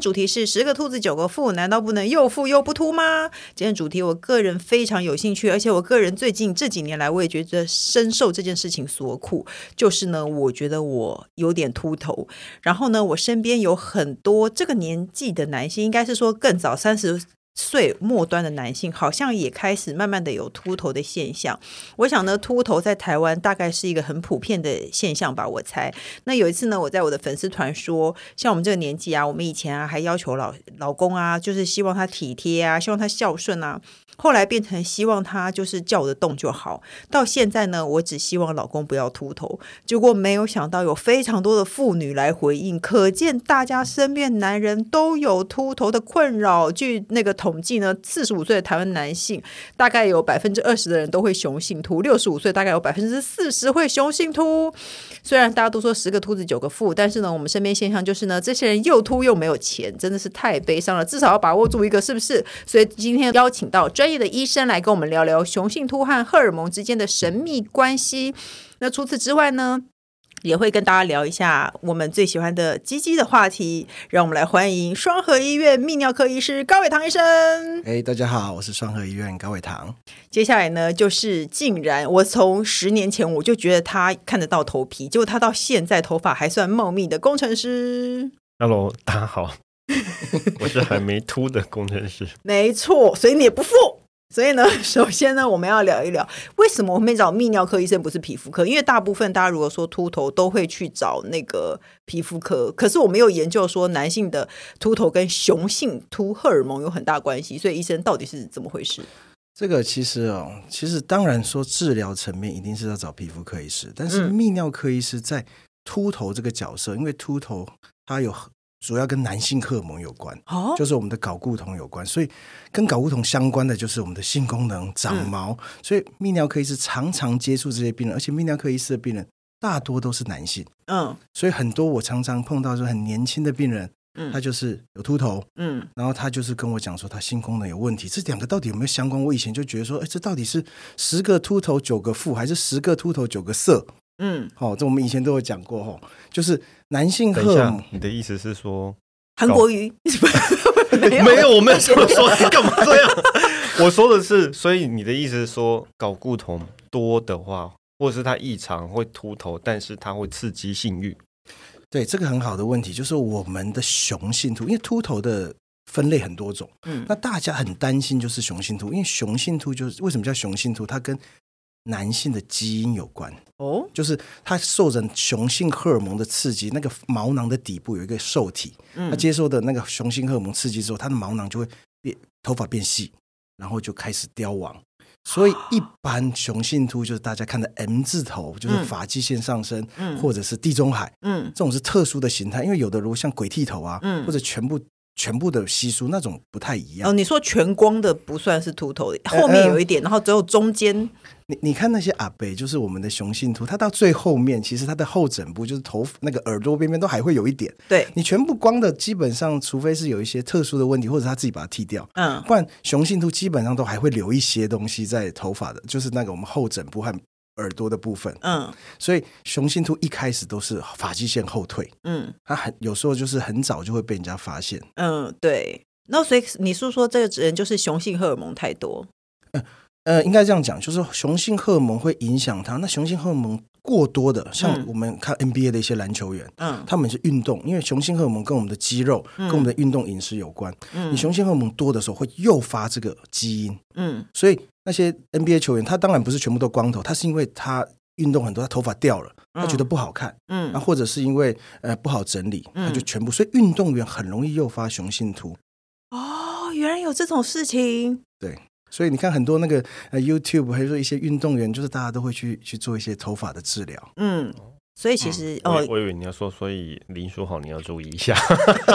主题是十个兔子九个富，难道不能又富又不秃吗？今天主题我个人非常有兴趣，而且我个人最近这几年来，我也觉得深受这件事情所苦。就是呢，我觉得我有点秃头，然后呢，我身边有很多这个年纪的男性，应该是说更早三十。岁末端的男性好像也开始慢慢的有秃头的现象。我想呢，秃头在台湾大概是一个很普遍的现象吧，我猜。那有一次呢，我在我的粉丝团说，像我们这个年纪啊，我们以前啊还要求老老公啊，就是希望他体贴啊，希望他孝顺啊。后来变成希望他就是叫得动就好。到现在呢，我只希望老公不要秃头。结果没有想到有非常多的妇女来回应，可见大家身边男人都有秃头的困扰。据那个统计呢，四十五岁的台湾男性大概有百分之二十的人都会雄性秃，六十五岁大概有百分之四十会雄性秃。虽然大家都说十个秃子九个富，但是呢，我们身边现象就是呢，这些人又秃又没有钱，真的是太悲伤了。至少要把握住一个，是不是？所以今天邀请到专业的医生来跟我们聊聊雄性秃和荷尔蒙之间的神秘关系。那除此之外呢，也会跟大家聊一下我们最喜欢的鸡鸡的话题。让我们来欢迎双河医院泌尿科医师高伟堂医生。哎，大家好，我是双河医院高伟堂。接下来呢，就是竟然我从十年前我就觉得他看得到头皮，结果他到现在头发还算茂密的工程师。Hello，大家好。我是还没秃的工程师，没错，所以你也不富。所以呢，首先呢，我们要聊一聊为什么我们找泌尿科医生不是皮肤科？因为大部分大家如果说秃头都会去找那个皮肤科，可是我没有研究说男性的秃头跟雄性秃荷尔蒙有很大关系。所以医生到底是怎么回事？这个其实哦，其实当然说治疗层面一定是要找皮肤科医师，但是泌尿科医师在秃头这个角色，因为秃头它有。主要跟男性荷尔蒙有关，哦，就是我们的睾固酮有关，所以跟睾固酮相关的就是我们的性功能、长毛，嗯、所以泌尿科医师常常接触这些病人，而且泌尿科医师的病人大多都是男性，嗯，所以很多我常常碰到说很年轻的病人，嗯，他就是有秃头，嗯，然后他就是跟我讲说他性功能有问题，这两个到底有没有相关？我以前就觉得说，哎，这到底是十个秃头九个富，还是十个秃头九个色？嗯，好、哦，这我们以前都有讲过哈、哦，就是男性荷尔蒙。你的意思是说韩国瑜？没有，没有，我没有这么说，你干嘛这样？我说的是，所以你的意思是说，睾固酮多的话，或者是它异常会秃头，但是它会刺激性欲。对，这个很好的问题，就是我们的雄性秃，因为秃头的分类很多种，嗯，那大家很担心就是雄性秃，因为雄性秃就是为什么叫雄性秃？它跟男性的基因有关哦，就是他受着雄性荷尔蒙的刺激，那个毛囊的底部有一个受体，嗯，他接受的那个雄性荷尔蒙刺激之后，他的毛囊就会变，头发变细，然后就开始凋亡。所以一般雄性秃就是大家看的 M 字头，就是发际线上升，嗯，或者是地中海，嗯，这种是特殊的形态，因为有的如像鬼剃头啊，嗯，或者全部。全部的稀疏那种不太一样。哦，你说全光的不算是秃头，后面有一点，呃、然后只有中间。你你看那些阿伯，就是我们的雄性秃，他到最后面，其实他的后枕部就是头那个耳朵边边都还会有一点。对，你全部光的，基本上除非是有一些特殊的问题，或者他自己把它剃掉，嗯，不然雄性秃基本上都还会留一些东西在头发的，就是那个我们后枕部和。耳朵的部分，嗯，所以雄性秃一开始都是发际线后退，嗯，他很有时候就是很早就会被人家发现，嗯，对。那所以你是说这个人就是雄性荷尔蒙太多？呃，呃，应该这样讲，就是雄性荷尔蒙会影响他。那雄性荷尔蒙过多的，像我们看 NBA 的一些篮球员，嗯，他们是运动，因为雄性荷尔蒙跟我们的肌肉、嗯、跟我们的运动饮食有关。嗯，你雄性荷尔蒙多的时候会诱发这个基因，嗯，所以。那些 NBA 球员，他当然不是全部都光头，他是因为他运动很多，他头发掉了，他觉得不好看，嗯，啊，或者是因为呃不好整理，他就全部，所以运动员很容易诱发雄性秃。哦，原来有这种事情。对，所以你看很多那个呃 YouTube，还是说一些运动员，就是大家都会去去做一些头发的治疗。嗯。所以其实、嗯、哦，我以为你要说，所以林书豪你要注意一下，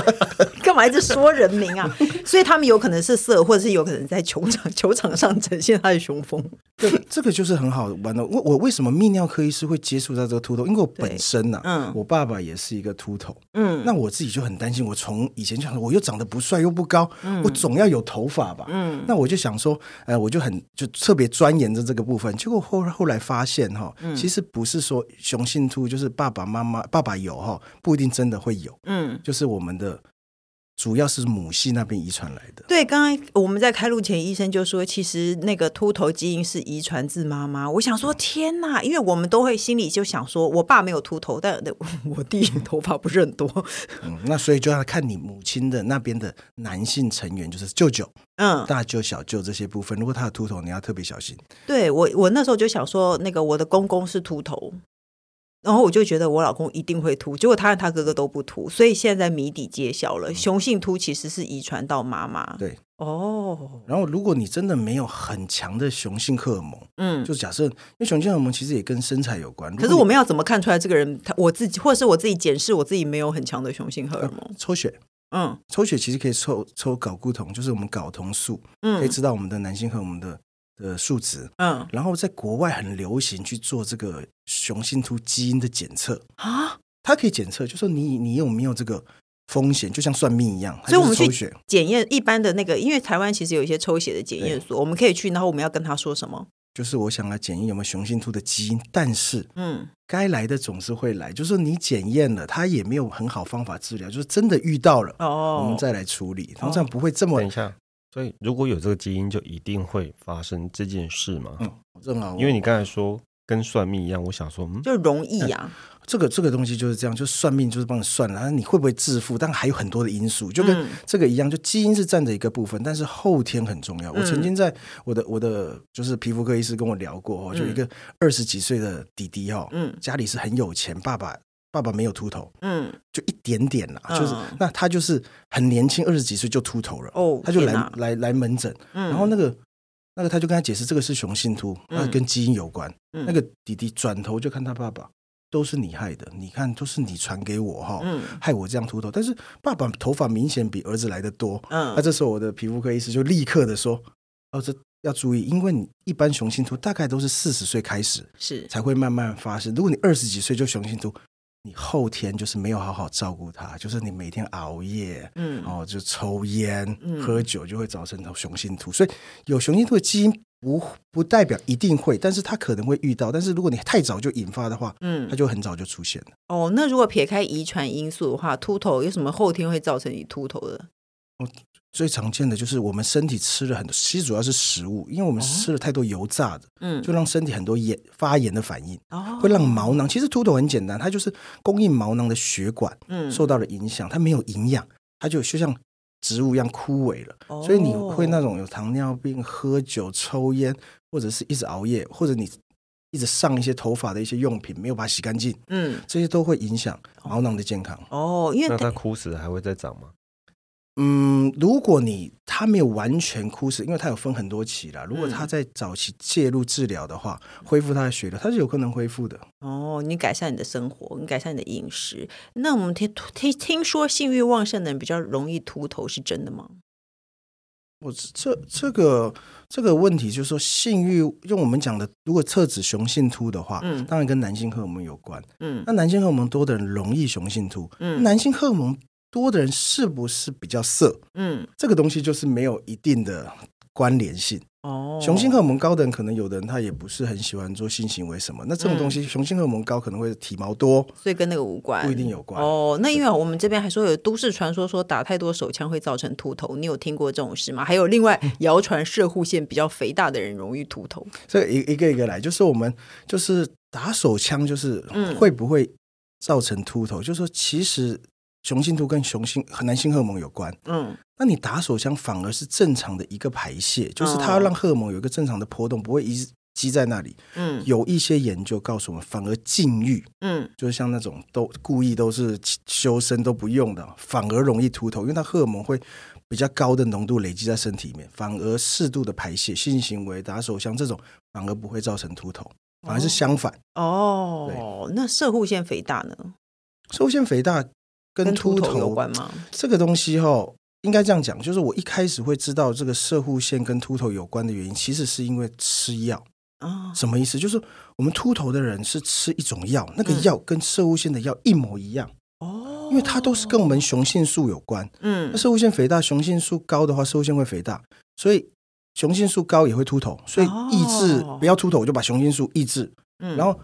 干嘛一直说人名啊？所以他们有可能是色，或者是有可能在球场 球场上呈现他的雄风。对，这个就是很好玩的。我我为什么泌尿科医师会接触到这个秃头？因为我本身呢、啊，嗯，我爸爸也是一个秃头，嗯，那我自己就很担心。我从以前就想说，我又长得不帅又不高，嗯，我总要有头发吧，嗯，那我就想说，呃，我就很就特别钻研着这个部分。结果后后来发现哈，其实不是说雄性秃就是爸爸妈妈爸爸有哈，不一定真的会有，嗯，就是我们的。主要是母系那边遗传来的。对，刚刚我们在开录前，医生就说，其实那个秃头基因是遗传自妈妈。我想说，天哪！因为我们都会心里就想说，我爸没有秃头，但 我弟头发不是很多。嗯，那所以就要看你母亲的那边的男性成员，就是舅舅、嗯，大舅、小舅这些部分。如果他有秃头，你要特别小心。对我，我那时候就想说，那个我的公公是秃头。然后我就觉得我老公一定会秃，结果他和他哥哥都不秃，所以现在谜底揭晓了，雄性秃其实是遗传到妈妈。对，哦。然后如果你真的没有很强的雄性荷尔蒙，嗯，就假设，因为雄性荷尔蒙其实也跟身材有关。可是我们要怎么看出来这个人他我自己，或者是我自己检视我自己没有很强的雄性荷尔蒙？呃，抽血，嗯，抽血其实可以抽抽睾固酮，就是我们睾酮素，嗯，可以知道我们的男性和我们的。的数值，嗯，然后在国外很流行去做这个雄性突基因的检测啊，它可以检测，就说你你有没有这个风险，就像算命一样，所以我们去检验一般的那个，因为台湾其实有一些抽血的检验所，我们可以去，然后我们要跟他说什么？就是我想来检验有没有雄性突的基因，但是，嗯，该来的总是会来，就是说你检验了，他也没有很好方法治疗，就是真的遇到了，哦，我们再来处理，通常不会这么。等一下。所以，如果有这个基因，就一定会发生这件事吗？嗯，正好，因为你刚才说跟算命一样，我想说，嗯，就容易呀、啊。这个这个东西就是这样，就算命就是帮你算了，你会不会致富？但还有很多的因素，就跟这个一样，就基因是占着一个部分，但是后天很重要。嗯、我曾经在我的我的就是皮肤科医师跟我聊过哦，就一个二十几岁的弟弟哦，嗯，家里是很有钱，爸爸。爸爸没有秃头，嗯，就一点点啦，嗯、就是那他就是很年轻，二十几岁就秃头了，哦，他就来哪来来门诊，嗯、然后那个那个他就跟他解释，这个是雄性秃，那跟基因有关。嗯、那个弟弟转头就看他爸爸，都是你害的，你看都是你传给我哈，嗯、害我这样秃头。但是爸爸头发明显比儿子来的多，嗯，那这时候我的皮肤科医师就立刻的说，哦，这要注意，因为你一般雄性秃大概都是四十岁开始是才会慢慢发生，如果你二十几岁就雄性秃。你后天就是没有好好照顾他，就是你每天熬夜，嗯，然后就抽烟、嗯、喝酒，就会造成雄性秃。所以有雄性秃的基因不不代表一定会，但是他可能会遇到。但是如果你太早就引发的话，嗯，他就很早就出现了。哦，那如果撇开遗传因素的话，秃头有什么后天会造成你秃头的？哦。最常见的就是我们身体吃了很多，其实主要是食物，因为我们吃了太多油炸的，嗯，就让身体很多炎发炎的反应，哦，会让毛囊。其实秃头很简单，它就是供应毛囊的血管，嗯，受到了影响，它没有营养，它就就像植物一样枯萎了。哦，所以你会那种有糖尿病、喝酒、抽烟，或者是一直熬夜，或者你一直上一些头发的一些用品没有把它洗干净，嗯，这些都会影响毛囊的健康。哦，因为那它枯死还会再长吗？嗯，如果你他没有完全枯死，因为他有分很多期啦。如果他在早期介入治疗的话，嗯、恢复他的血流，他是有可能恢复的。哦，你改善你的生活，你改善你的饮食。那我们听听听说性欲旺盛的人比较容易秃头，是真的吗？我这这个这个问题就是说，性欲用我们讲的，如果特指雄性秃的话，嗯，当然跟男性荷尔蒙有关，嗯，那男性荷尔蒙多的人容易雄性秃，嗯，男性荷尔蒙。多的人是不是比较色？嗯，这个东西就是没有一定的关联性。哦，雄性荷尔蒙高的人，可能有的人他也不是很喜欢做性行为什么。那这种东西，雄性荷尔蒙高可能会体毛多，所以跟那个无关，不一定有关。哦，那因为我们这边还说有都市传说，说打太多手枪会造成秃头，你有听过这种事吗？还有另外谣传射护线比较肥大的人容易秃头。这一一个一个来，就是我们就是打手枪，就是会不会造成秃头？就是说其实。雄性秃跟雄性和男性荷尔蒙有关，嗯，那你打手枪反而是正常的一个排泄，就是它要让荷尔蒙有一个正常的波动，不会一直积在那里。嗯，有一些研究告诉我们，反而禁欲，嗯，就是像那种都故意都是修身都不用的，反而容易秃头，因为它荷尔蒙会比较高的浓度累积在身体里面，反而适度的排泄，性行为打手枪这种反而不会造成秃头，反而是相反。哦，对那射护腺肥大呢？射护腺肥大。跟秃头有关吗？这个东西哈，应该这样讲，就是我一开始会知道这个射护腺跟秃头有关的原因，其实是因为吃药哦，什么意思？就是我们秃头的人是吃一种药，那个药跟射护腺的药一模一样。哦，因为它都是跟我们雄性素有关。嗯，那射护腺肥大，雄性素高的话，射护腺会肥大，所以雄性素高也会秃头。所以抑制不要秃头，我就把雄性素抑制。嗯，然后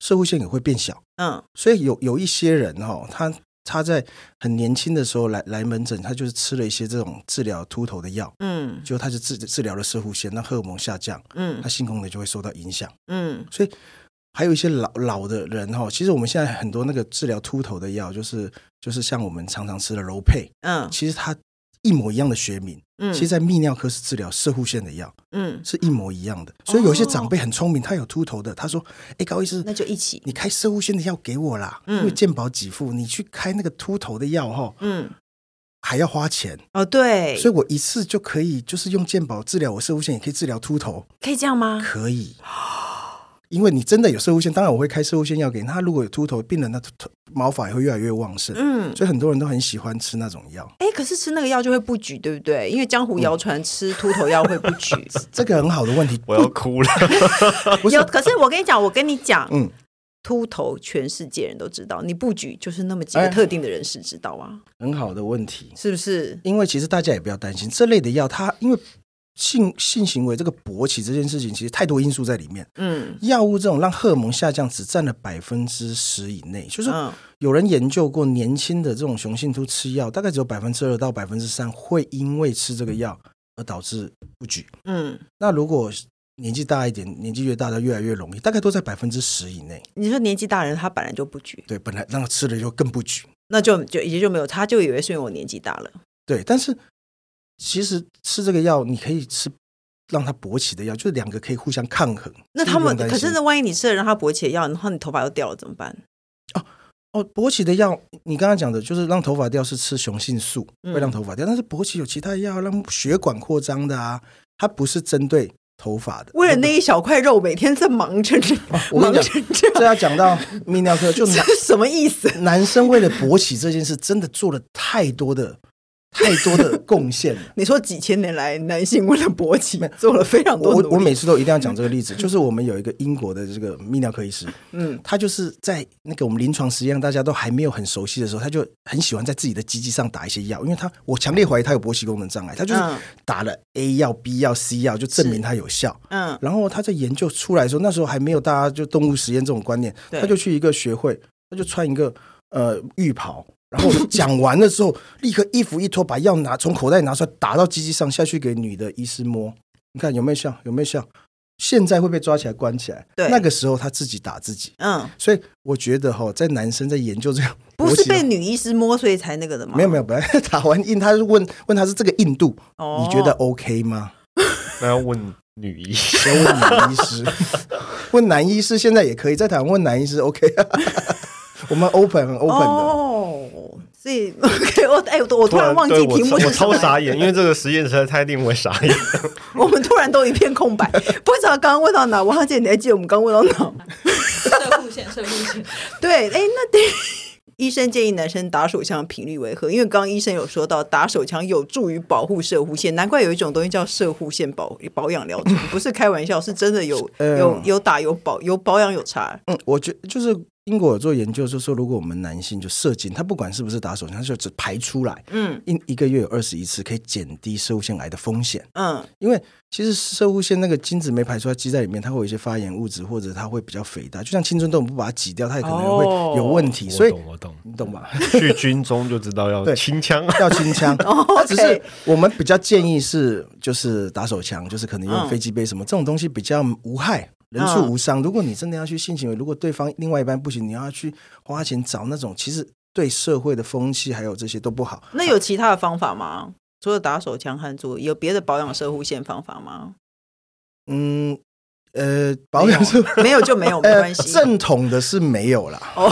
射护腺也会变小。嗯，所以有有一些人哈，他。他在很年轻的时候来来门诊，他就是吃了一些这种治疗秃头的药，嗯，就他就治治疗了射护腺，那荷尔蒙下降，嗯，他性功能就会受到影响，嗯，所以还有一些老老的人哈，其实我们现在很多那个治疗秃头的药，就是就是像我们常常吃的柔配，嗯，其实它。一模一样的学名，嗯，其实，在泌尿科是治疗射护腺的药，嗯，是一模一样的。所以有些长辈很聪明，他有秃头的，他说：“哎，高医师，那就一起，你开射护腺的药给我啦，因为健保给付，你去开那个秃头的药哈，嗯，还要花钱哦。对，所以我一次就可以，就是用健保治疗我射护腺，也可以治疗秃头，可以这样吗？可以。”因为你真的有射护线，当然我会开射护线药给你。他如果有秃头，病人的头毛发也会越来越旺盛。嗯，所以很多人都很喜欢吃那种药。哎，可是吃那个药就会不举，对不对？因为江湖谣传吃秃头药会不举，这个很好的问题。我要哭了。有，可是我跟你讲，我跟你讲，嗯，秃头全世界人都知道，你不举就是那么几个特定的人士知道啊。很好的问题，是不是？因为其实大家也不要担心这类的药，它因为。性性行为这个勃起这件事情，其实太多因素在里面。嗯，药物这种让荷尔蒙下降，只占了百分之十以内。就是有人研究过，年轻的这种雄性秃吃药，大概只有百分之二到百分之三会因为吃这个药而导致不举。嗯，那如果年纪大一点，年纪越大，它越来越容易，大概都在百分之十以内。你说年纪大人他本来就不举，对，本来让他吃了就更不举，那就就也就没有，他就以为是因为我年纪大了。对，但是。其实吃这个药，你可以吃让它勃起的药，就是两个可以互相抗衡。那他们可是，那万一你吃了让它勃起的药，然后你头发又掉了怎么办？哦哦，勃起的药，你刚刚讲的就是让头发掉是吃雄性素会让头发掉，嗯、但是勃起有其他药让血管扩张的啊，它不是针对头发的。为了那一小块肉，每天在忙着这，忙着这，这要讲到泌尿科，就男 什么意思？男生为了勃起这件事，真的做了太多的。太多的贡献了。你说几千年来，男性为了勃起做了非常多。我我每次都一定要讲这个例子，就是我们有一个英国的这个泌尿科医师，嗯，他就是在那个我们临床实验大家都还没有很熟悉的时候，他就很喜欢在自己的鸡鸡上打一些药，因为他我强烈怀疑他有勃起功能障碍，他就是打了 A 药、B 药、C 药，就证明他有效。嗯，然后他在研究出来的时候，那时候还没有大家就动物实验这种观念，他就去一个学会，他就穿一个呃浴袍。然后讲完的时候，立刻衣服一脱，把药拿从口袋拿出来，打到机器上下去给女的医师摸，你看有没有像？有没有像？现在会被抓起来关起来。对，那个时候他自己打自己。嗯，所以我觉得哈，在男生在研究这样，不是被女医师摸所以才那个的吗？没有没有，本来打完印，他是问问他是这个硬度，哦、你觉得 OK 吗？那要问女医师，要问女医师，问男医师现在也可以，在台湾问男医师 OK。我们 open 很 open 的哦，所以 OK，我哎，我突然忘记题目是什么，我超傻眼，因为这个实验实在太令我傻眼。我们突然都一片空白，不知道刚刚问到哪。王小姐，你还记得我们刚问到哪？射护线，射护线。对，哎，那得医生建议男生打手枪的频率为何？因为刚刚医生有说到打手枪有助于保护射护线，难怪有一种东西叫射护线保保养疗程，不是开玩笑，是真的有有有打有保有保养有差。嗯，我觉得就是。英国有做研究，就是说，如果我们男性就射精，他不管是不是打手枪，他就只排出来，嗯，一一个月有二十一次，可以减低射物腺癌的风险，嗯，因为其实射物腺那个精子没排出来积在里面，它会有一些发炎物质，或者它会比较肥大，就像青春痘，不把它挤掉，它也可能会有问题。所以我懂，我懂，你懂吧？去军中就知道要清枪，要清枪。它只是我们比较建议是，就是打手枪，就是可能用飞机杯什么这种东西比较无害。人畜无伤。如果你真的要去性行为，如果对方另外一半不行，你要去花钱找那种，其实对社会的风气还有这些都不好。那有其他的方法吗？除了打手枪和做，有别的保养射护线方法吗？嗯，呃，保养是没有就没有，没关系。正统的是没有啦。哦，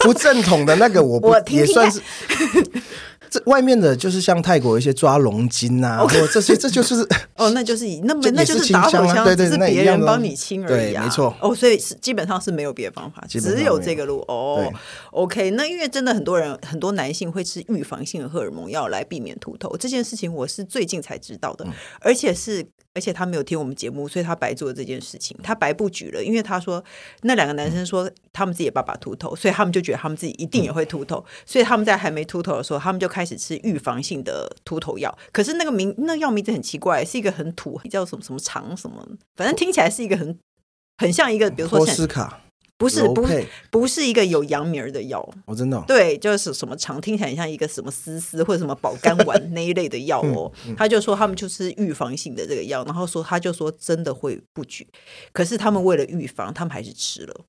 不正统的那个我不 也算是。这外面的就是像泰国一些抓龙筋啊，或这些，这就是 哦，那就是那么那就是打火枪，对对，只是别人帮你清而已啊。没错。哦，所以是基本上是没有别的方法，只有这个路。哦，OK。那因为真的很多人很多男性会吃预防性的荷尔蒙药来避免秃头，这件事情我是最近才知道的，而且是。而且他没有听我们节目，所以他白做了这件事情，他白布局了。因为他说那两个男生说他们自己的爸爸秃头，所以他们就觉得他们自己一定也会秃头，所以他们在还没秃头的时候，他们就开始吃预防性的秃头药。可是那个名那药名字很奇怪，是一个很土，叫什么什么肠什么，反正听起来是一个很很像一个，比如说波斯卡。不是不是不是一个有洋名儿的药，哦真的对，就是什么长，听起来像一个什么丝丝或者什么保肝丸那一类的药哦。他就说他们就是预防性的这个药，然后说他就说真的会不举，可是他们为了预防，他们还是吃了。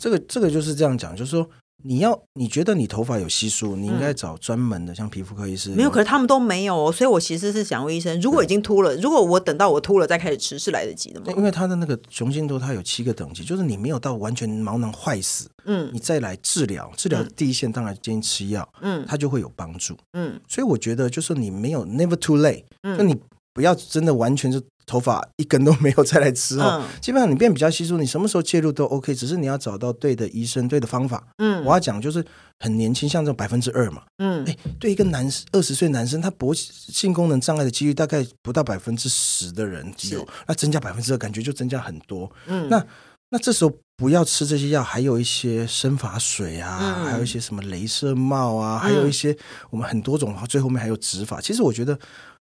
这个这个就是这样讲，就是说。你要你觉得你头发有稀疏，你应该找专门的，像皮肤科医师。没有，可是他们都没有哦，所以我其实是想问医生，如果已经秃了，如果我等到我秃了再开始吃，是来得及的吗？因为它的那个雄性秃，它有七个等级，就是你没有到完全毛囊坏死，嗯，你再来治疗，治疗第一线当然建议吃药，嗯，它就会有帮助，嗯，所以我觉得就是你没有 never too late，嗯，就你不要真的完全就。头发一根都没有再来吃哦，嗯、基本上你变比较稀疏，你什么时候介入都 OK，只是你要找到对的医生、对的方法。嗯，我要讲就是很年轻，像这种百分之二嘛，嗯，哎，对一个男二十岁男生，他勃性功能障碍的几率大概不到百分之十的人有，那增加百分之二，感觉就增加很多。嗯，那那这时候不要吃这些药，还有一些生发水啊，嗯、还有一些什么镭射帽啊，嗯、还有一些我们很多种，最后面还有植发。其实我觉得。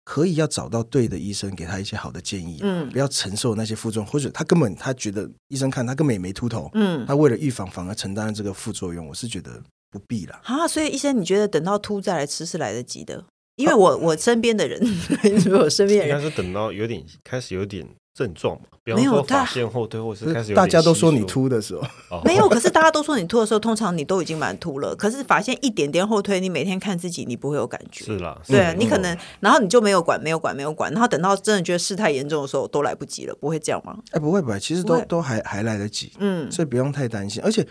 可以要找到对的医生，给他一些好的建议，嗯，不要承受那些副作用，或者他根本他觉得医生看他根本也没秃头，嗯，他为了预防反而承担了这个副作用，我是觉得不必了。啊，所以医生，你觉得等到秃再来吃是来得及的？因为我、啊、我身边的人，我身边人应该是等到有点开始有点。症状嘛，比方说发现后退，或是开始大家都说你秃的时候，没有。可是大家都说你秃的时候，通常你都已经蛮秃了。可是发现一点点后退，你每天看自己，你不会有感觉。是啦，对你可能，然后你就没有管，没有管，没有管，然后等到真的觉得事态严重的时候，都来不及了，不会这样吗？哎，不会不会，其实都都还还来得及，嗯，所以不用太担心，而且。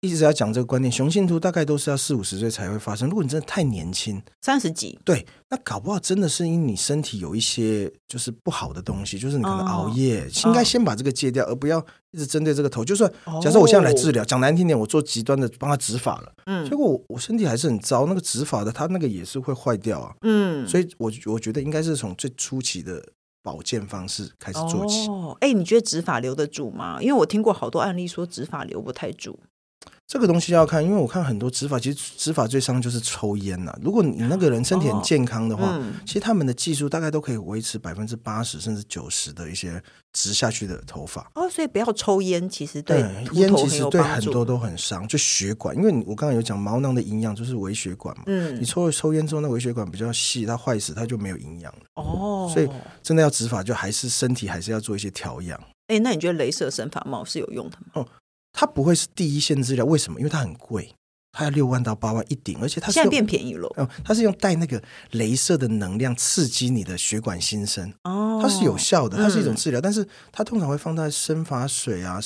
一直要讲这个观念，雄性秃大概都是要四五十岁才会发生。如果你真的太年轻，三十几，对，那搞不好真的是因为你身体有一些就是不好的东西，就是你可能熬夜，哦、应该先把这个戒掉，而不要一直针对这个头。就算假设我现在来治疗，讲、哦、难听点，我做极端的帮他植发了，嗯，结果我我身体还是很糟，那个植发的他那个也是会坏掉啊，嗯，所以我我觉得应该是从最初期的保健方式开始做起。哦，哎，你觉得植发留得住吗？因为我听过好多案例说植发留不太住。这个东西要看，因为我看很多植发，其实植发最伤就是抽烟呐。如果你那个人身体很健康的话，哦嗯、其实他们的技术大概都可以维持百分之八十甚至九十的一些植下去的头发。哦，所以不要抽烟，其实对烟其实对很多都很伤，就血管。因为我刚刚有讲毛囊的营养就是微血管嘛，嗯，你抽了抽烟之后，那微血管比较细，它坏死，它就没有营养了。哦，所以真的要植发，就还是身体还是要做一些调养。哎，那你觉得镭射生发帽是有用的吗？哦。它不会是第一线治疗，为什么？因为它很贵，它要六万到八万一顶，而且它是现在变便宜了。嗯，它是用带那个镭射的能量刺激你的血管新生，哦，它是有效的，它是一种治疗，嗯、但是它通常会放在生发水啊、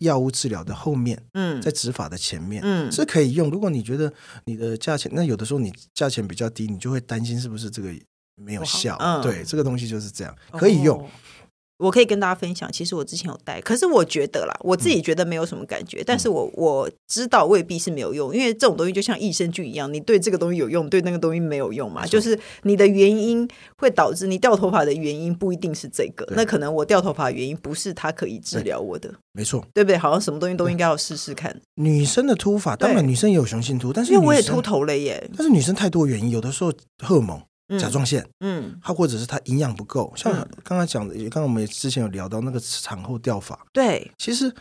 药物治疗的后面，嗯，在植发的前面，嗯，是可以用。如果你觉得你的价钱，那有的时候你价钱比较低，你就会担心是不是这个没有效？嗯、对，这个东西就是这样，可以用。哦我可以跟大家分享，其实我之前有戴，可是我觉得啦，我自己觉得没有什么感觉，嗯、但是我我知道未必是没有用，因为这种东西就像益生菌一样，你对这个东西有用，对那个东西没有用嘛，就是你的原因会导致你掉头发的原因不一定是这个，那可能我掉头发的原因不是它可以治疗我的，没错，对不对？好像什么东西都应该要试试看。女生的秃发，当然女生也有雄性秃，但是因为我也秃头了耶，但是女生太多原因，有的时候荷尔蒙。甲状腺，嗯，它或者是它营养不够，像刚刚讲的，刚刚我们之前有聊到那个产后掉发，对，其实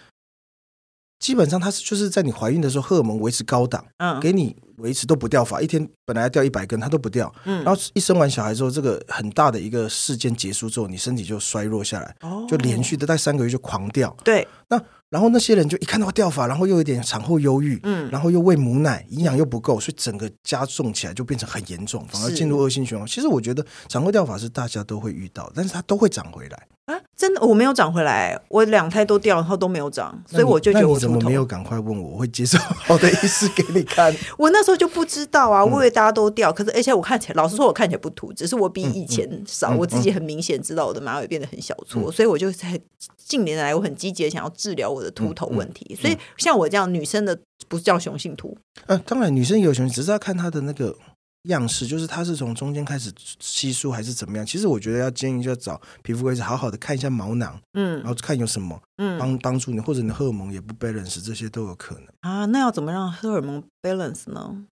基本上它是就是在你怀孕的时候，荷尔蒙维持高档，嗯，给你维持都不掉发，一天本来要掉一百根，它都不掉，嗯，然后一生完小孩之后，这个很大的一个事件结束之后，你身体就衰弱下来，哦，就连续的在三个月就狂掉，对，那。然后那些人就一看到掉发，然后又有点产后忧郁，嗯，然后又喂母奶，营养又不够，所以整个加重起来就变成很严重，反而进入恶性循环。其实我觉得产后掉发是大家都会遇到，但是它都会长回来。啊，真的我没有长回来，我两胎都掉，然后都没有长，所以我就觉得我怎么没有赶快问我，我会接受好的医师给你看。我那时候就不知道啊，我以为大家都掉，可是而且我看起来，老实说，我看起来不秃，只是我比以前少，我自己很明显知道我的马尾变得很小撮，所以我就在近年来我很积极的想要治疗我的秃头问题。所以像我这样女生的不是叫雄性秃，呃，当然女生也有雄性，只是要看她的那个。样式就是它是从中间开始稀疏还是怎么样？其实我觉得要建议就要找皮肤科医生好好的看一下毛囊，嗯，然后看有什么，嗯，帮帮助你，或者你的荷尔蒙也不 balance，这些都有可能啊。那要怎么让荷尔蒙 balance 呢？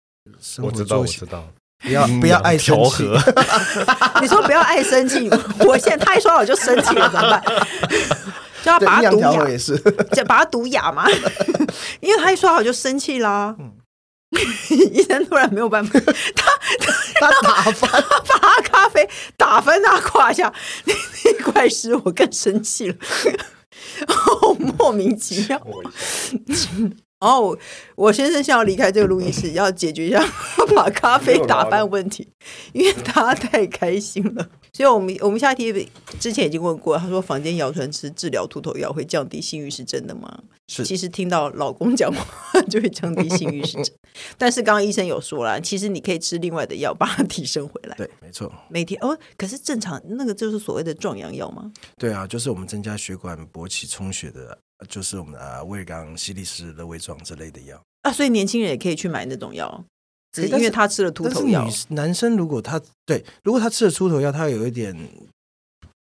我知道，我知道，不要不要爱生气。你说不要爱生气，我现在他一说我就生气了，怎么办？就要把它毒哑也是，就把它毒哑嘛。因为他一说好就生气啦。嗯 医生突然没有办法，他他打翻，他把咖啡打翻他胯下，那那块石我更生气了，哦，莫名其妙。然后我先生想要离开这个录音室，要解决一下把咖啡打翻问题，因为他太开心了。所以我们我们下一题之前已经问过，他说房间谣传吃治疗秃头药会降低性欲，是真的吗？是，其实听到老公讲话就会降低性欲是真，但是刚刚医生有说了，其实你可以吃另外的药把它提升回来。对，没错。每天哦，可是正常那个就是所谓的壮阳药吗？对啊，就是我们增加血管勃起充血的，就是我们的威尔刚、西力士、乐威壮之类的药啊。所以年轻人也可以去买那种药。只是因为他吃了秃头药。男生如果他对，如果他吃了秃头药，他有一点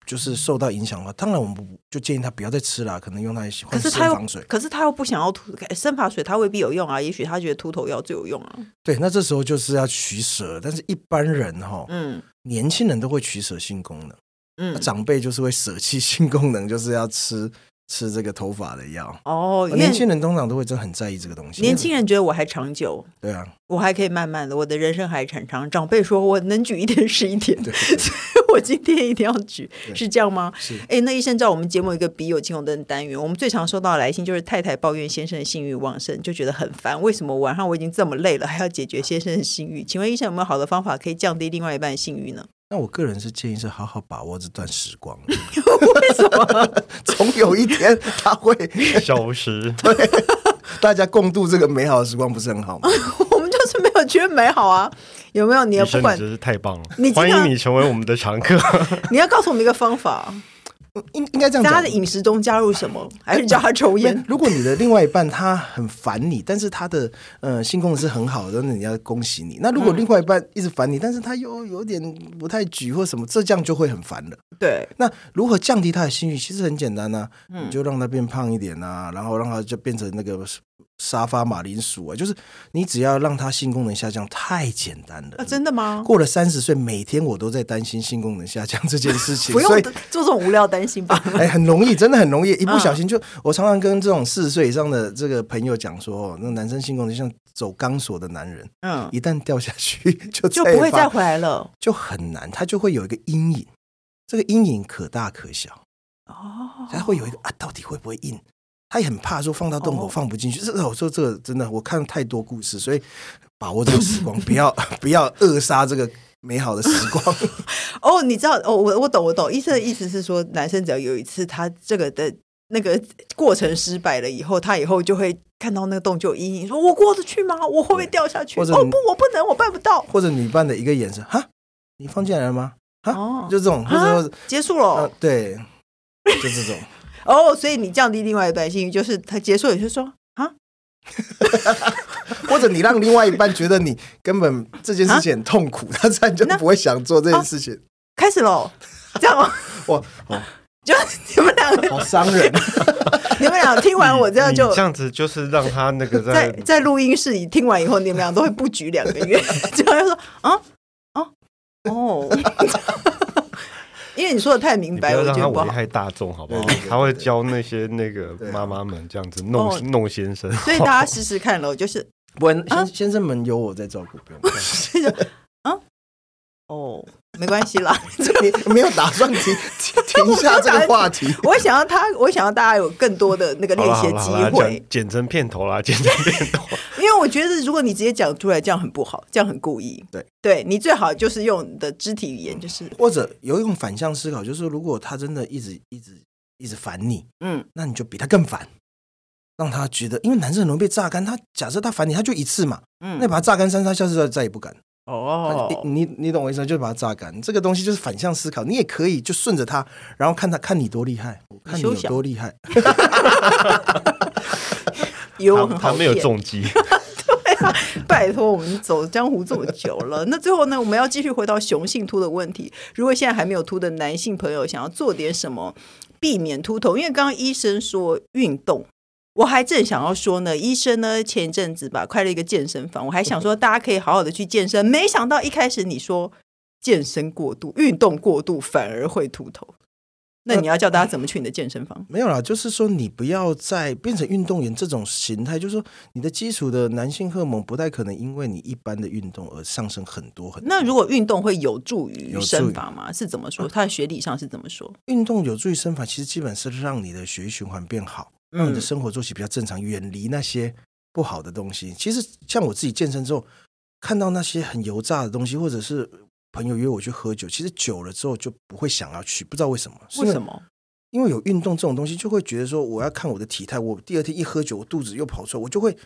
就是受到影响的话，当然我们不就建议他不要再吃了，可能用他一些。可是他又，可是他又不想要秃生发水，他未必有用啊。也许他觉得秃头药最有用啊。对，那这时候就是要取舍。但是一般人哈，嗯，年轻人都会取舍性功能，嗯，长辈就是会舍弃性功能，就是要吃。吃这个头发的药哦，年轻人通常都会真的很在意这个东西。年轻人觉得我还长久，对啊，我还可以慢慢的，我的人生还很长。长辈说我能举一天是一天，对所以我今天一定要举，是这样吗？是。哎，那医生，照我们节目一个笔友青红灯单元，我们最常收到的来信就是太太抱怨先生的性欲旺盛，就觉得很烦。为什么晚上我已经这么累了，还要解决先生的性欲？请问医生有没有好的方法可以降低另外一半的性欲呢？那我个人是建议是好好把握这段时光。为什么？总有一天他会 消失。对，大家共度这个美好的时光不是很好吗？我们就是没有觉得美好啊。有没有？你也不管，真是太棒了！欢迎你成为我们的常客。你要告诉我们一个方法。应应该这样讲，在他的饮食中加入什么？还是叫他抽烟？如果你的另外一半他很烦你，但是他的呃性功能是很好的，那你要恭喜你。那如果另外一半一直烦你，但是他又有点不太举或什么，这这样就会很烦了。对，那如何降低他的性欲？其实很简单呐、啊，嗯、你就让他变胖一点呐、啊，然后让他就变成那个。沙发马铃薯啊，就是你只要让他性功能下降，太简单了。啊，真的吗？过了三十岁，每天我都在担心性功能下降这件事情。不用做这种无聊担心吧？哎，很容易，真的很容易，一不小心就……我常常跟这种四十岁以上的这个朋友讲说，那男生性功能像走钢索的男人，嗯，一旦掉下去 就就不会再回来了，就很难，他就会有一个阴影，这个阴影可大可小哦，他会有一个啊，到底会不会硬？他也很怕说放到洞口放不进去，这我说这个真的，我看太多故事，所以把握这个时光，不要不要扼杀这个美好的时光。哦，你知道哦，我我懂我懂，医生的意思是说，男生只要有一次他这个的那个过程失败了以后，他以后就会看到那个洞就有阴影，说我过得去吗？我会不会掉下去？哦不，我不能，我办不到。或者女伴的一个眼神，哈，你放进来了吗？哈，哦、就这种，或者说结束了、呃，对，就这种。哦，oh, 所以你降低另外一半性欲，就是他结束也是说啊，或者你让另外一半觉得你根本这件事情很痛苦，他自然就不会想做这件事情。开始喽，这样吗？哇，就你们两个好伤人，你们俩听完我这样就这样子，就是让他那个在在录音室里听完以后，你们俩都会不举两个月，这样就说啊？啊哦。因为你说的太明白，不要让他危害大众，好不好？他会教那些那个妈妈们这样子弄弄先生，所以大家试试看喽。就是不，先先生们有我在照顾，不用。啊，哦，没关系啦。你没有打算停 停下这个话题？我想要他，我想要大家有更多的那个练习机会。剪成片头啦，剪成片头。因为我觉得，如果你直接讲出来，这样很不好，这样很故意。对，对你最好就是用你的肢体语言，就是或者有一种反向思考，就是如果他真的一直一直一直烦你，嗯，那你就比他更烦。让他觉得，因为男生很容易被榨干。他假设他烦你，他就一次嘛，嗯，那把他榨干三，他下次再再也不敢。哦，你你懂我意思吗？就把它榨干。这个东西就是反向思考，你也可以就顺着它，然后看他看你多厉害，看你有多厉害。有他，他没有重 击。对啊，拜托，我们走江湖这么久了，那最后呢，我们要继续回到雄性秃的问题。如果现在还没有秃的男性朋友，想要做点什么避免秃头，因为刚刚医生说运动。我还正想要说呢，医生呢前一阵子吧开了一个健身房，我还想说 大家可以好好的去健身，没想到一开始你说健身过度、运动过度反而会秃头，那你要教大家怎么去你的健身房？呃，没有啦，就是说你不要再变成运动员这种形态，就是说你的基础的男性荷尔蒙不太可能因为你一般的运动而上升很多很多。那如果运动会有助于生发吗？是怎么说？它的学理上是怎么说？运动有助于生发，其实基本是让你的血液循环变好。让你的生活作息比较正常，远离那些不好的东西。其实像我自己健身之后，看到那些很油炸的东西，或者是朋友约我去喝酒，其实久了之后就不会想要去，不知道为什么。为什么？因为有运动这种东西，就会觉得说我要看我的体态。我第二天一喝酒，我肚子又跑出来，我就会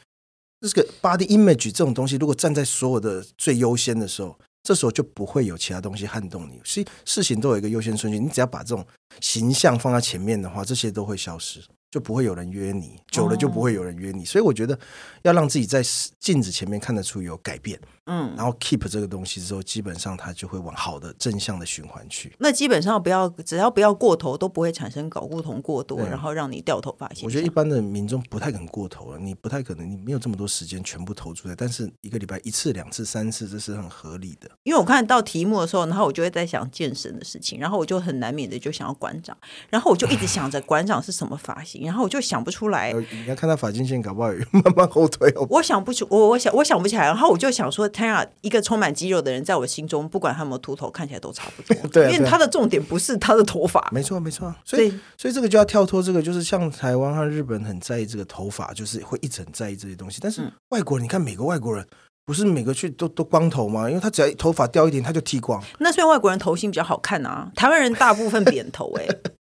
这个 body image 这种东西，如果站在所有的最优先的时候，这时候就不会有其他东西撼动你。所以事情都有一个优先顺序，你只要把这种形象放在前面的话，这些都会消失。就不会有人约你，久了就不会有人约你，所以我觉得要让自己在镜子前面看得出有改变，嗯，然后 keep 这个东西之后，基本上它就会往好的正向的循环去。那基本上不要，只要不要过头，都不会产生搞不同过多，然后让你掉头发。我觉得一般的民众不太可能过头了，你不太可能，你没有这么多时间全部投出来，但是一个礼拜一次、两次、三次，这是很合理的。因为我看到题目的时候，然后我就会在想健身的事情，然后我就很难免的就想要馆长，然后我就一直想着馆长是什么发型。然后我就想不出来，你要看到发际线，搞不好 慢慢后退哦。我想不出，我我想我想不起来。然后我就想说，天啊，一个充满肌肉的人，在我心中，不管他有没有秃头，看起来都差不多。对，因为他的重点不是他的头发。没错，没错。所以，所以这个就要跳脱这个，就是像台湾和日本很在意这个头发，就是会一直很在意这些东西。但是外国人，你看每个外国人，不是每个去都都光头吗？因为他只要头发掉一点，他就剃光。那虽然外国人头型比较好看啊，台湾人大部分扁头哎、欸。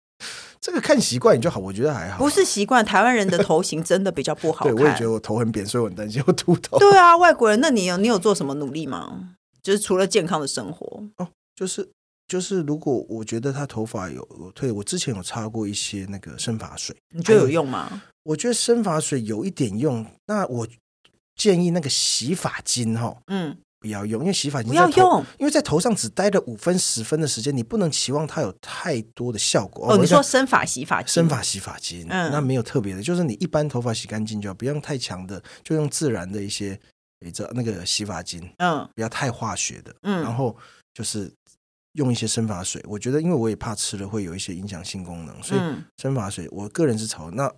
这个看习惯你就好，我觉得还好。不是习惯，台湾人的头型真的比较不好 看。对，我也觉得我头很扁，所以我很担心我秃头。对啊，外国人，那你有你有做什么努力吗？就是除了健康的生活哦，就是就是，如果我觉得他头发有有退，我之前有擦过一些那个生发水，你觉得有用吗？我觉得生发水有一点用，那我建议那个洗发精哈，嗯。不要用，因为洗发精不要用，因为在头上只待了五分十分的时间，你不能期望它有太多的效果。哦，你说生发洗发精，生发洗发精，嗯，那没有特别的，就是你一般头发洗干净就好，不用太强的，就用自然的一些，你知道那个洗发精，嗯，不要太化学的，嗯，然后就是用一些生发水。我觉得，因为我也怕吃了会有一些影响性功能，所以生发水，我个人是炒那。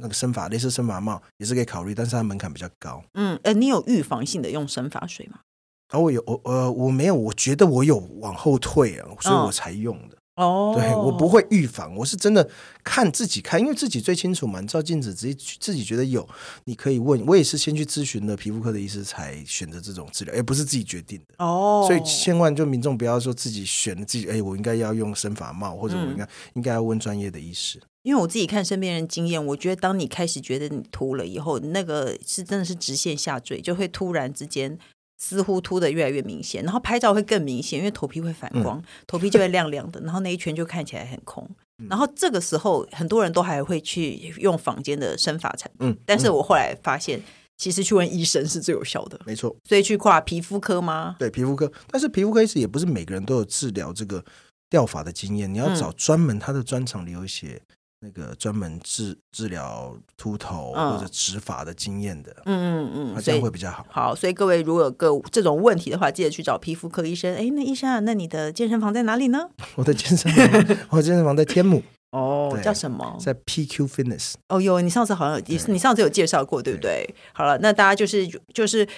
那个生发类似生发帽也是可以考虑，但是它门槛比较高。嗯，呃，你有预防性的用生发水吗？啊，我有，我呃，我没有，我觉得我有往后退啊，所以我才用的。哦，对，我不会预防，我是真的看自己看，因为自己最清楚嘛。你照镜子，自己自己觉得有，你可以问。我也是先去咨询了皮肤科的医师，才选择这种治疗，而不是自己决定的。哦，所以千万就民众不要说自己选了自己，哎，我应该要用生发帽，或者我应该、嗯、应该要问专业的医师。因为我自己看身边人经验，我觉得当你开始觉得你秃了以后，那个是真的是直线下坠，就会突然之间。似乎秃的越来越明显，然后拍照会更明显，因为头皮会反光，嗯、头皮就会亮亮的，然后那一圈就看起来很空。嗯、然后这个时候，很多人都还会去用坊间的生发产品，嗯，但是我后来发现，其实去问医生是最有效的，没错。所以去挂皮肤科吗？对，皮肤科。但是皮肤科医师也不是每个人都有治疗这个掉发的经验，你要找专门他的专长里有一些。那个专门治治疗秃头或者植发的经验的，嗯嗯嗯，这样会比较好。好，所以各位如果有个这种问题的话，记得去找皮肤科医生。哎，那医生啊，那你的健身房在哪里呢？我的健身房，我的健身房在天母。哦，叫什么？在 PQ Fitness。哦哟，你上次好像也是，你上次有介绍过，对不对？好了，那大家就是就是，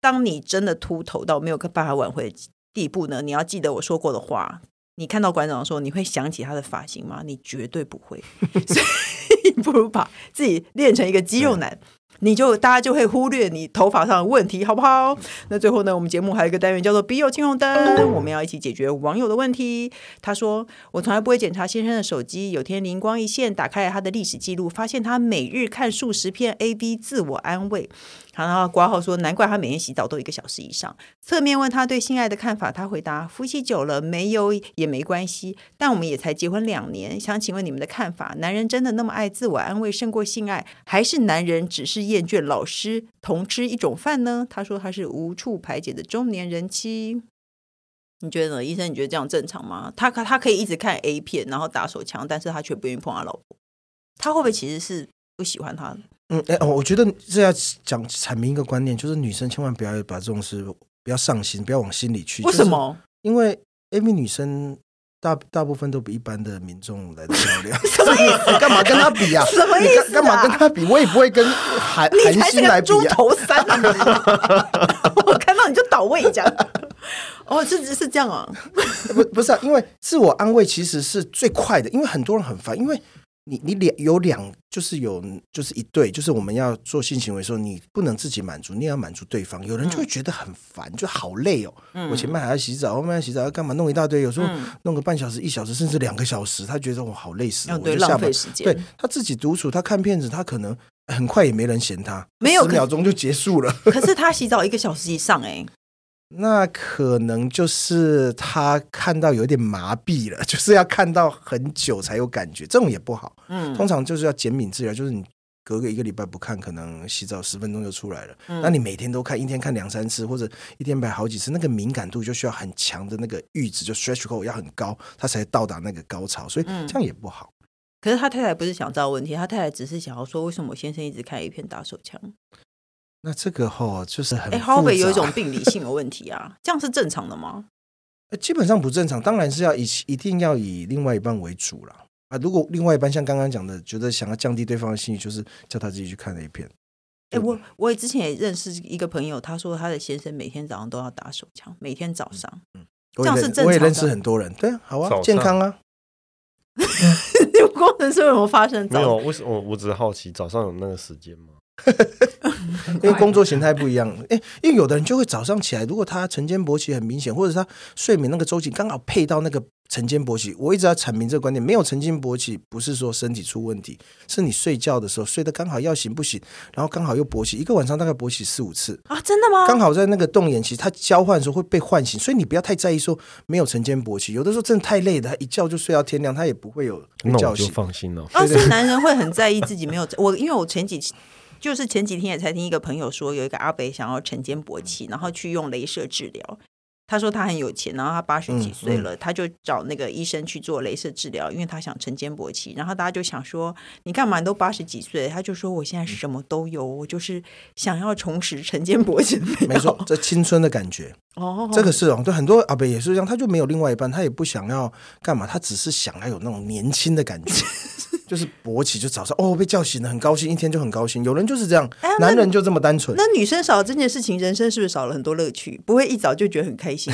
当你真的秃头到没有办法挽回。地步呢，你要记得我说过的话。你看到馆长的时候，你会想起他的发型吗？你绝对不会，所以不如把自己练成一个肌肉男。你就大家就会忽略你头发上的问题，好不好？那最后呢，我们节目还有一个单元叫做“笔友青红灯”，我们要一起解决网友的问题。他说：“我从来不会检查先生的手机，有天灵光一现，打开了他的历史记录，发现他每日看数十篇 AV 自我安慰。”然后括号说：“难怪他每天洗澡都一个小时以上。”侧面问他对性爱的看法，他回答：“夫妻久了没有也没关系，但我们也才结婚两年，想请问你们的看法：男人真的那么爱自我安慰胜过性爱，还是男人只是厌倦老师同吃一种饭呢？”他说：“他是无处排解的中年人妻。”你觉得呢，医生？你觉得这样正常吗？他他可以一直看 A 片，然后打手枪，但是他却不愿意碰他老婆，他会不会其实是不喜欢他的？嗯，哎，我觉得这要讲阐明一个观念，就是女生千万不要把这种事不要上心，不要往心里去。为什么？因为 AV 女生大大部分都比一般的民众来的漂亮。什么意思？干嘛跟她比啊？什么意思？干嘛跟她比？我也不会跟韩韩星来比啊。猪头三 我看到你就倒胃这样。哦，是是这样啊？不不是啊，因为自我安慰其实是最快的，因为很多人很烦，因为。你你两有两就是有就是一对，就是我们要做性行为的时候，你不能自己满足，你也要满足对方。有人就会觉得很烦，就好累哦。嗯、我前面还要洗澡，后面要洗澡要干嘛？弄一大堆，有时候弄个半小时、一小时，甚至两个小时，他觉得我好累死了，我就下班。对，他自己独处，他看片子，他可能很快也没人嫌他，没有十秒钟就结束了。可是他洗澡一个小时以上，哎。那可能就是他看到有点麻痹了，就是要看到很久才有感觉，这种也不好。嗯，通常就是要减敏治疗，就是你隔个一个礼拜不看，可能洗澡十分钟就出来了。嗯，那你每天都看，一天看两三次，或者一天拍好几次，那个敏感度就需要很强的那个阈值，就 stretch goal 要很高，他才到达那个高潮，所以这样也不好。嗯，可是他太太不是想知道问题，他太太只是想要说，为什么我先生一直开一片打手枪？那这个哈就是很，哎，会不会有一种 病理性的问题啊？这样是正常的吗？基本上不正常，当然是要以一定要以另外一半为主了啊。如果另外一半像刚刚讲的，觉得想要降低对方的兴趣，就是叫他自己去看那一片。哎，我我之前也认识一个朋友，他说他的先生每天早上都要打手枪，每天早上，嗯，这样是正常的。我也认识很多人，对啊，好啊，健康啊。有工程师为什么发生？没有，为什么？我我只是好奇，早上有那个时间吗？因为工作形态不一样，哎，因为有的人就会早上起来，如果他晨间勃起很明显，或者他睡眠那个周期刚好配到那个晨间勃起，我一直要阐明这个观点，没有晨间勃起不是说身体出问题，是你睡觉的时候睡得刚好要醒不醒，然后刚好又勃起，一个晚上大概勃起四五次啊，真的吗？刚好在那个动眼期，他交换的时候会被唤醒，所以你不要太在意说没有晨间勃起，有的时候真的太累了，他一觉就睡到天亮，他也不会有觉醒，放心了。啊，所以男人会很在意自己没有我，因为我前几期。就是前几天也才听一个朋友说，有一个阿北想要晨间勃起，然后去用镭射治疗。他说他很有钱，然后他八十几岁了，嗯嗯、他就找那个医生去做镭射治疗，因为他想晨间勃起。然后大家就想说，你干嘛？你都八十几岁？他就说我现在什么都有，我就是想要重拾晨间勃起。没错，这青春的感觉哦，这个是哦，对很多阿北也是这样，他就没有另外一半，他也不想要干嘛，他只是想要有那种年轻的感觉。就是勃起，就早上哦被叫醒了，很高兴，一天就很高兴。有人就是这样，哎、男人就这么单纯。那女生少了这件事情，人生是不是少了很多乐趣？不会一早就觉得很开心？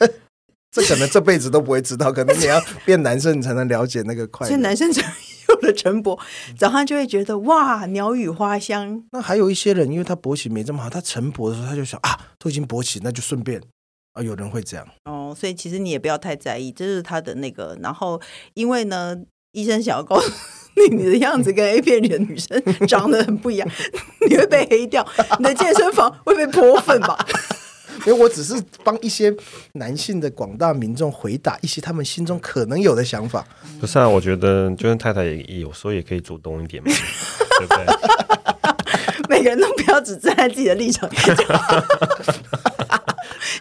这可能这辈子都不会知道，可能你要变男生，你才能了解那个快乐。所以男生才有了晨勃，早上就会觉得哇，鸟语花香。那还有一些人，因为他勃起没这么好，他晨勃的时候他就想啊，都已经勃起，那就顺便啊，有人会这样。哦，所以其实你也不要太在意，这是他的那个。然后因为呢。医生想要告诉你，你的样子跟 A 片里的女生 长得很不一样，你会被黑掉，你的健身房会被泼粪吧？因为我只是帮一些男性的广大民众回答一些他们心中可能有的想法。不是啊，我觉得就是太太也有时候也可以主动一点嘛，对不对？每个人都不要只站在自己的立场。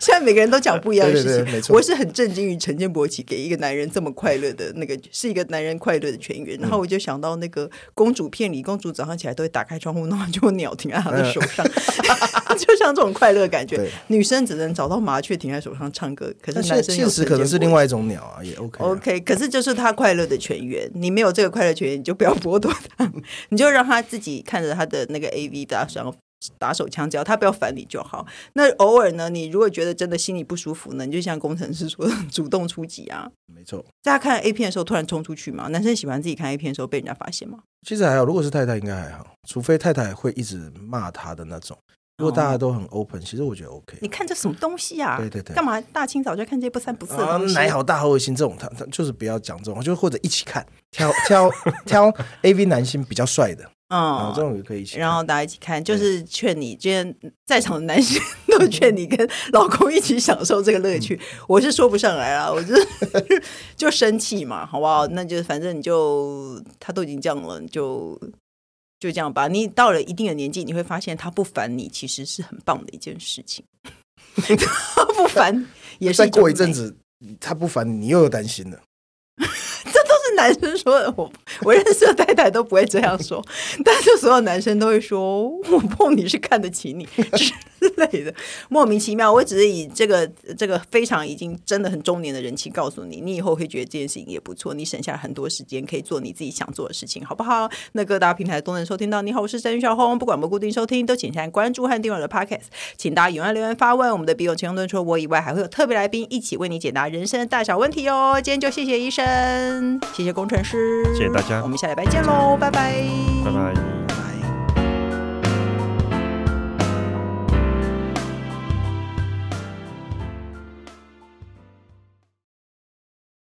现在每个人都讲不一样的事情，对对对，没错。我是很震惊于陈建博起给一个男人这么快乐的那个，是一个男人快乐的全员。然后我就想到那个公主片里，公主早上起来都会打开窗户，然后就鸟停在她的手上，就像这种快乐的感觉。女生只能找到麻雀停在手上唱歌，可是男生现实可能是另外一种鸟啊，也 OK 啊。OK，可是就是他快乐的全员。你没有这个快乐全员，你就不要剥夺他，你就让他自己看着他的那个 AV 打上。打手枪，只要他不要烦你就好。那偶尔呢，你如果觉得真的心里不舒服呢，你就像工程师说的，主动出击啊。没错，大家看 A 片的时候突然冲出去嘛？男生喜欢自己看 A 片的时候被人家发现吗？其实还好，如果是太太应该还好，除非太太会一直骂他的那种。如果大家都很 open，其实我觉得 OK。你看这什么东西啊？对对对，干嘛大清早就看这些不三不四的东西？奶好大好恶心，这种他他就是不要讲这种，就或者一起看，挑挑 挑 AV 男星比较帅的，嗯，这种也可以一起。然后大家一起看，就是劝你，今天在场的男性都劝你跟老公一起享受这个乐趣。我是说不上来了，我就 就生气嘛，好不好？那就反正你就他都已经这样了，就。就这样吧，你到了一定的年纪，你会发现他不烦你，其实是很棒的一件事情。他不烦也是。再过一阵子，他不烦你，你又有担心了。男生说的，我我认识的太太都不会这样说，但是所有男生都会说，我碰你是看得起你 之类的，莫名其妙。我只是以这个这个非常已经真的很中年的人气告诉你，你以后会觉得这件事情也不错，你省下很多时间可以做你自己想做的事情，好不好？那各大平台都能收听到。你好，我是沈小红，不管我们固定收听，都请先关注和订阅我的 Podcast，请大家踊跃留言发问。我们的笔友青红灯除了我以外，还会有特别来宾一起为你解答人生的大小问题哦。今天就谢谢医生，谢谢。谢谢工程师，谢谢大家，我们下礼拜见喽，拜拜，拜拜。